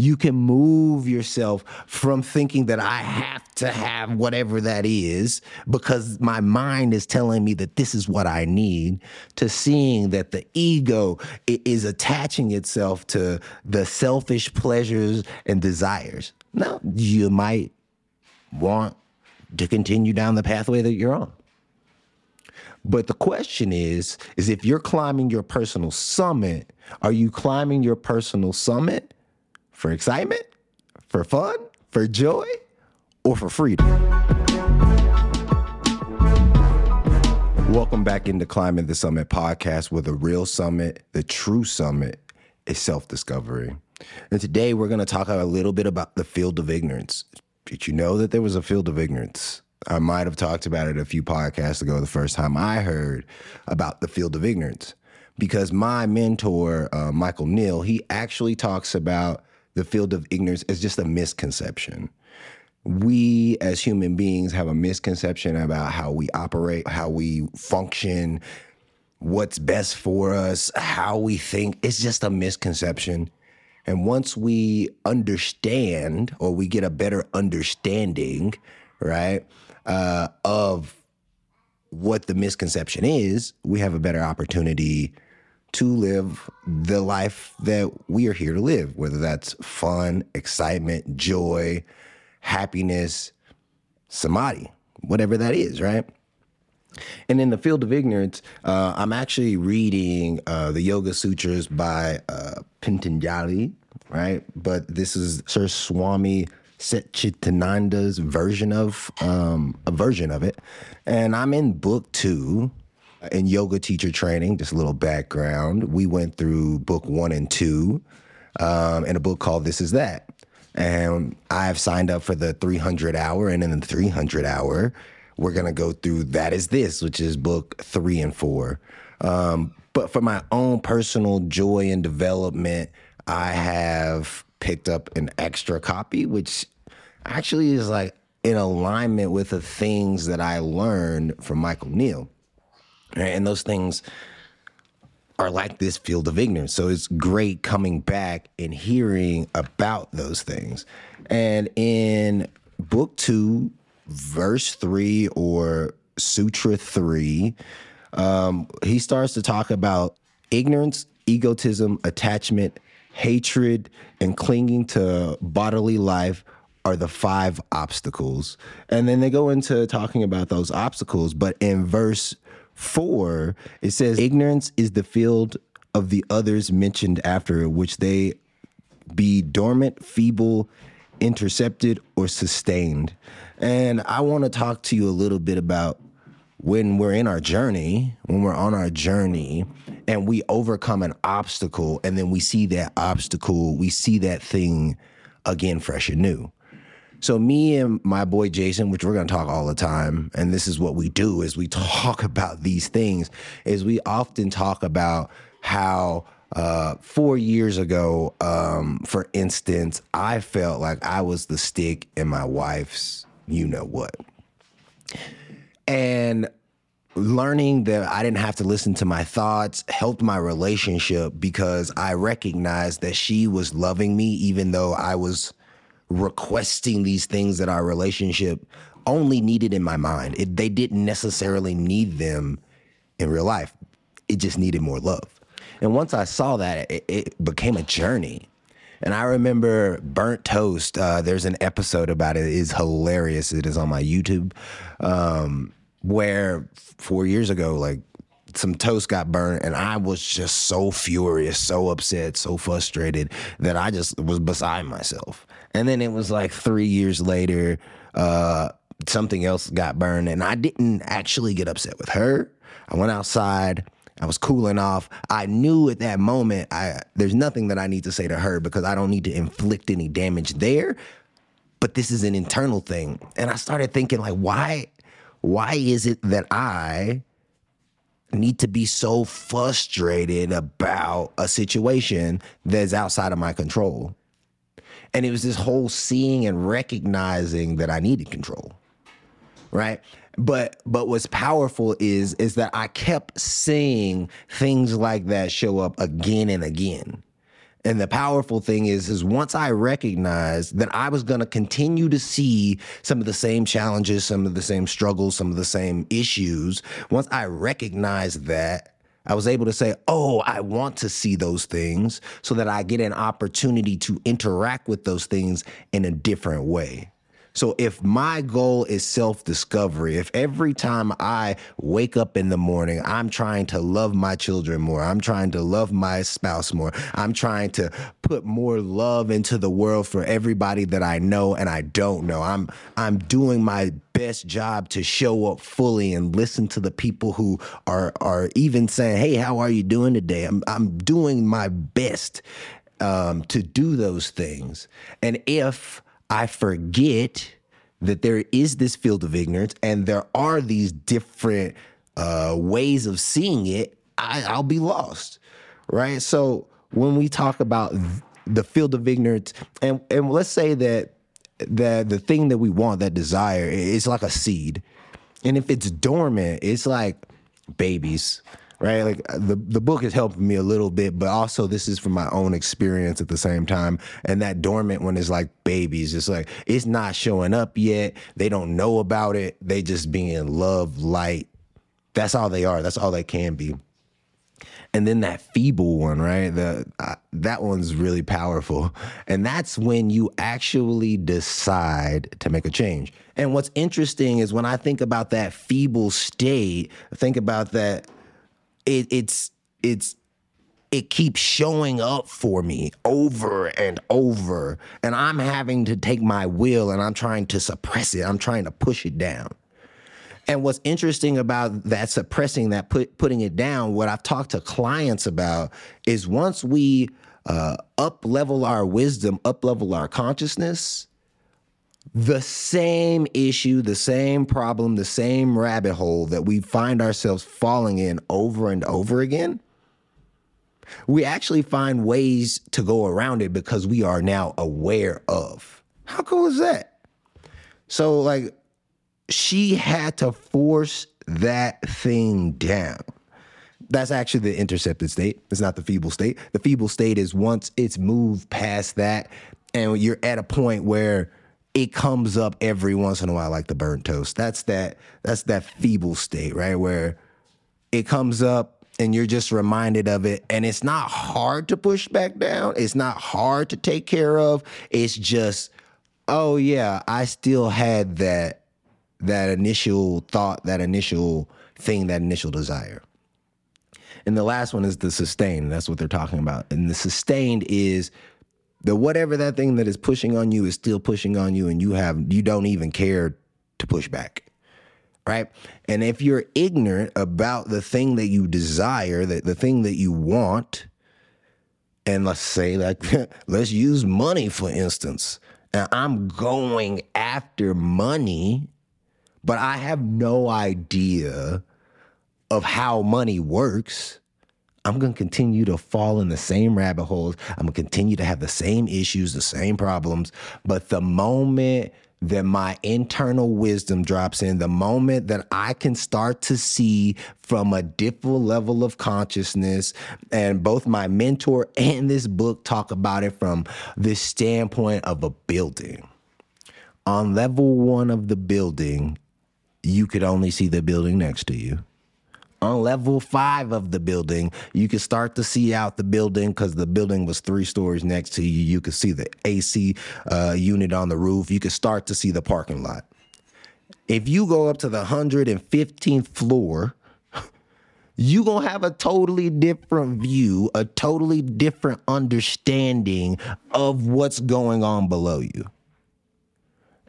You can move yourself from thinking that I have to have whatever that is because my mind is telling me that this is what I need to seeing that the ego is attaching itself to the selfish pleasures and desires. Now, you might want to continue down the pathway that you're on. But the question is, is if you're climbing your personal summit, are you climbing your personal summit for excitement, for fun, for joy, or for freedom? Welcome back into Climbing the Summit podcast, where the real summit, the true summit, is self discovery. And today we're going to talk a little bit about the field of ignorance. Did you know that there was a field of ignorance? I might have talked about it a few podcasts ago the first time I heard about the field of ignorance. Because my mentor, uh, Michael Neill, he actually talks about the field of ignorance as just a misconception. We as human beings have a misconception about how we operate, how we function, what's best for us, how we think. It's just a misconception. And once we understand or we get a better understanding, right, uh, of what the misconception is, we have a better opportunity to live the life that we are here to live, whether that's fun, excitement, joy, happiness, samadhi, whatever that is, right? And in the field of ignorance, uh, I'm actually reading uh, the Yoga Sutras by uh, Patanjali, right? But this is Sri Swami Satchidananda's version of um, a version of it, and I'm in book two in yoga teacher training. Just a little background: we went through book one and two um, in a book called "This Is That," and I've signed up for the 300 hour, and in the 300 hour, we're gonna go through "That Is This," which is book three and four. Um, but for my own personal joy and development, I have picked up an extra copy, which actually is like in alignment with the things that I learned from Michael Neill. And those things are like this field of ignorance. So it's great coming back and hearing about those things. And in book two, verse three or sutra three, um, he starts to talk about ignorance, egotism, attachment, hatred, and clinging to bodily life are the five obstacles. And then they go into talking about those obstacles. But in verse four, it says, Ignorance is the field of the others mentioned after, which they be dormant, feeble, intercepted, or sustained. And I want to talk to you a little bit about when we're in our journey, when we're on our journey and we overcome an obstacle and then we see that obstacle, we see that thing again fresh and new. So me and my boy Jason, which we're gonna talk all the time, and this is what we do is we talk about these things, is we often talk about how uh, four years ago, um, for instance, I felt like I was the stick in my wife's you know what. And learning that I didn't have to listen to my thoughts helped my relationship because I recognized that she was loving me even though I was requesting these things that our relationship only needed in my mind. It, they didn't necessarily need them in real life. It just needed more love. And once I saw that, it, it became a journey. And I remember burnt toast. Uh, there's an episode about it. It is hilarious. It is on my YouTube. Um, where four years ago, like some toast got burned, and I was just so furious, so upset, so frustrated that I just was beside myself. And then it was like three years later, uh, something else got burned, and I didn't actually get upset with her. I went outside. I was cooling off. I knew at that moment I there's nothing that I need to say to her because I don't need to inflict any damage there. But this is an internal thing. And I started thinking like why why is it that I need to be so frustrated about a situation that's outside of my control? And it was this whole seeing and recognizing that I needed control. Right? But but what's powerful is is that I kept seeing things like that show up again and again. And the powerful thing is, is once I recognized that I was going to continue to see some of the same challenges, some of the same struggles, some of the same issues, once I recognized that, I was able to say, oh, I want to see those things so that I get an opportunity to interact with those things in a different way. So if my goal is self discovery, if every time I wake up in the morning, I'm trying to love my children more, I'm trying to love my spouse more, I'm trying to put more love into the world for everybody that I know and I don't know. I'm I'm doing my best job to show up fully and listen to the people who are are even saying, "Hey, how are you doing today?" I'm I'm doing my best um, to do those things. And if I forget that there is this field of ignorance and there are these different uh, ways of seeing it, I, I'll be lost, right? So when we talk about the field of ignorance, and and let's say that that the thing that we want, that desire, is like a seed, and if it's dormant, it's like babies right? Like uh, the the book is helping me a little bit, but also this is from my own experience at the same time. And that dormant one is like babies. It's like it's not showing up yet. They don't know about it. They just being love, light. That's all they are. That's all they can be. And then that feeble one, right? The uh, that one's really powerful, and that's when you actually decide to make a change. And what's interesting is when I think about that feeble state, think about that it, it's it's it keeps showing up for me over and over. And i'm having to take my will and i'm trying to suppress it. I'm trying to push it down. And what's interesting about that suppressing that put, putting it down what i've talked to clients about is once we uh, up level our wisdom up level our consciousness the same issue, the same problem, the same rabbit hole that we find ourselves falling in over and over again, we actually find ways to go around it because we are now aware of. How cool is that? So, like, she had to force that thing down. That's actually the intercepted state. It's not the feeble state. The feeble state is once it's moved past that, and you're at a point where it comes up every once in a while like the burnt toast. That's that that's that feeble state, right? Where it comes up and you're just reminded of it and it's not hard to push back down. It's not hard to take care of. It's just oh yeah, I still had that that initial thought, that initial thing, that initial desire. And the last one is the sustained. That's what they're talking about. And the sustained is the whatever that thing that is pushing on you is still pushing on you and you have you don't even care to push back right? And if you're ignorant about the thing that you desire that the thing that you want and let's say like let's use money for instance. And i'm going after money but i have no idea of how money works I'm going to continue to fall in the same rabbit holes. I'm going to continue to have the same issues, the same problems. But the moment that my internal wisdom drops in, the moment that I can start to see from a different level of consciousness, and both my mentor and this book talk about it from this standpoint of a building. On level one of the building, you could only see the building next to you on level five of the building, you could start to see out the building because the building was three stories next to you. You could see the AC uh, unit on the roof. You could start to see the parking lot. If you go up to the 115th floor, you're going to have a totally different view, a totally different understanding of what's going on below you.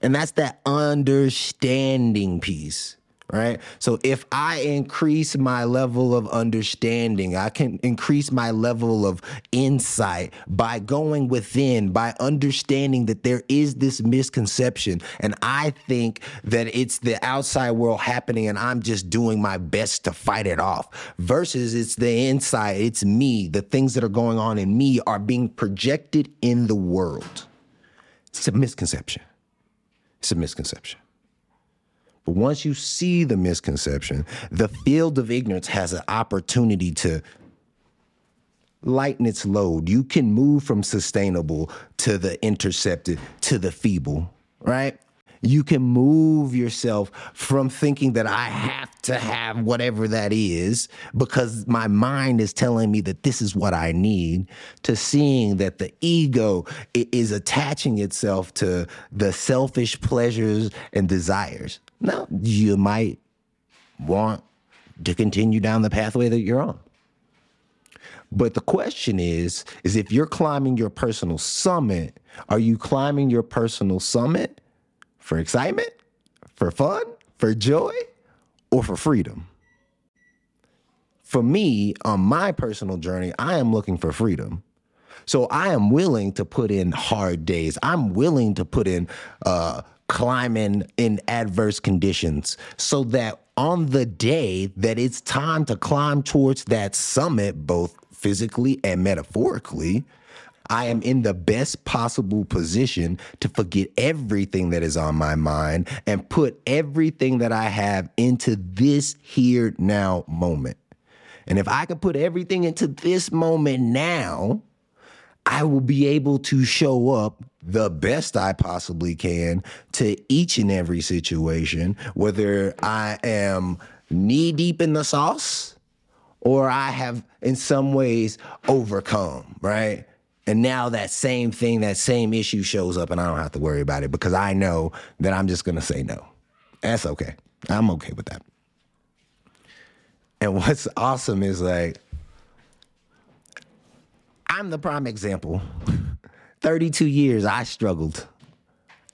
And that's that understanding piece right? So if I increase my level of understanding, I can increase my level of insight by going within, by understanding that there is this misconception. And I think that it's the outside world happening and I'm just doing my best to fight it off versus it's the inside, it's me. The things that are going on in me are being projected in the world. It's a misconception. It's a misconception. But once you see the misconception, the field of ignorance has an opportunity to lighten its load. You can move from sustainable to the intercepted to the feeble, right? You can move yourself from thinking that I have to have whatever that is because my mind is telling me that this is what I need to seeing that the ego is attaching itself to the selfish pleasures and desires. Now, you might want to continue down the pathway that you're on. But the question is, is if you're climbing your personal summit, are you climbing your personal summit for excitement, for fun, for joy, or for freedom? For me, on my personal journey, I am looking for freedom. So I am willing to put in hard days. I'm willing to put in uh, climbing in adverse conditions so that on the day that it's time to climb towards that summit, both physically and metaphorically, I am in the best possible position to forget everything that is on my mind and put everything that I have into this here now moment. And if I could put everything into this moment now, I will be able to show up the best I possibly can to each and every situation, whether I am knee deep in the sauce or I have in some ways overcome, right? And now that same thing, that same issue shows up, and I don't have to worry about it because I know that I'm just gonna say no. That's okay. I'm okay with that. And what's awesome is like, I'm the prime example. 32 years, I struggled.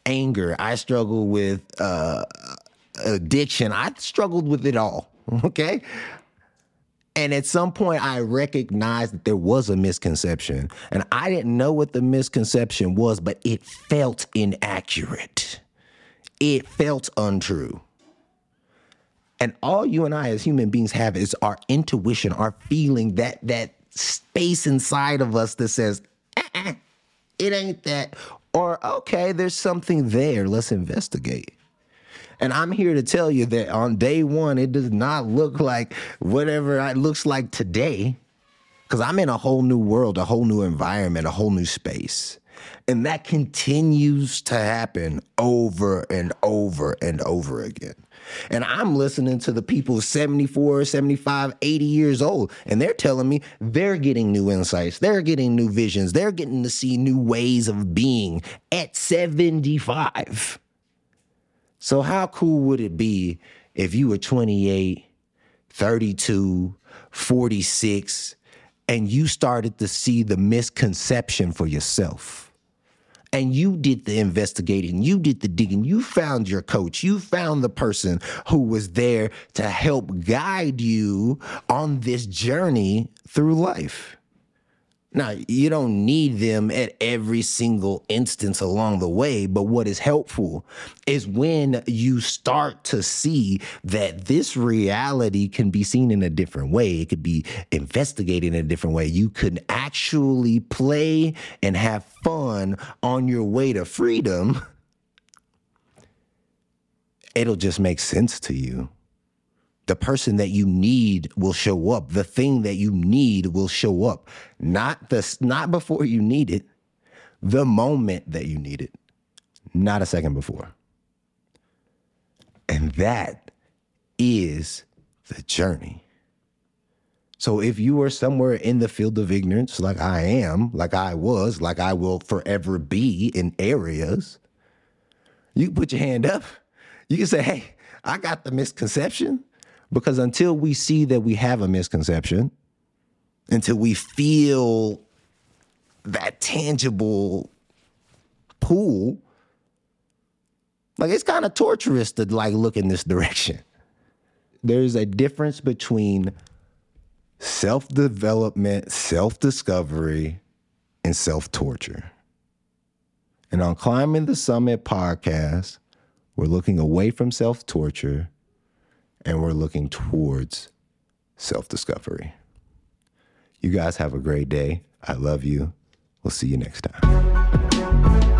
Anger, I struggled with uh, addiction, I struggled with it all. Okay. And at some point, I recognized that there was a misconception. And I didn't know what the misconception was, but it felt inaccurate. It felt untrue. And all you and I as human beings have is our intuition, our feeling, that that space inside of us that says, uh-uh, it ain't that. Or, okay, there's something there. Let's investigate. And I'm here to tell you that on day one, it does not look like whatever it looks like today. Because I'm in a whole new world, a whole new environment, a whole new space. And that continues to happen over and over and over again. And I'm listening to the people 74, 75, 80 years old, and they're telling me they're getting new insights, they're getting new visions, they're getting to see new ways of being at 75. So, how cool would it be if you were 28, 32, 46, and you started to see the misconception for yourself? And you did the investigating, you did the digging, you found your coach, you found the person who was there to help guide you on this journey through life. Now, you don't need them at every single instance along the way, but what is helpful is when you start to see that this reality can be seen in a different way. It could be investigated in a different way. You can actually play and have fun on your way to freedom. It'll just make sense to you the person that you need will show up. The thing that you need will show up. Not the not before you need it, the moment that you need it, not a second before. And that is the journey. So if you are somewhere in the field of ignorance, like I am, like I was, like I will forever be in areas, you can put your hand up. You can say, hey, I got the misconception. Because until we see that we have a misconception, until we feel that tangible pool, like it's kind of torturous to like look in this direction. There's a difference between self-development, self-discovery, and self-torture. And on Climbing the Summit podcast, we're looking away from self-torture and we're looking towards self discovery. You guys have a great day. I love you. We'll see you next time.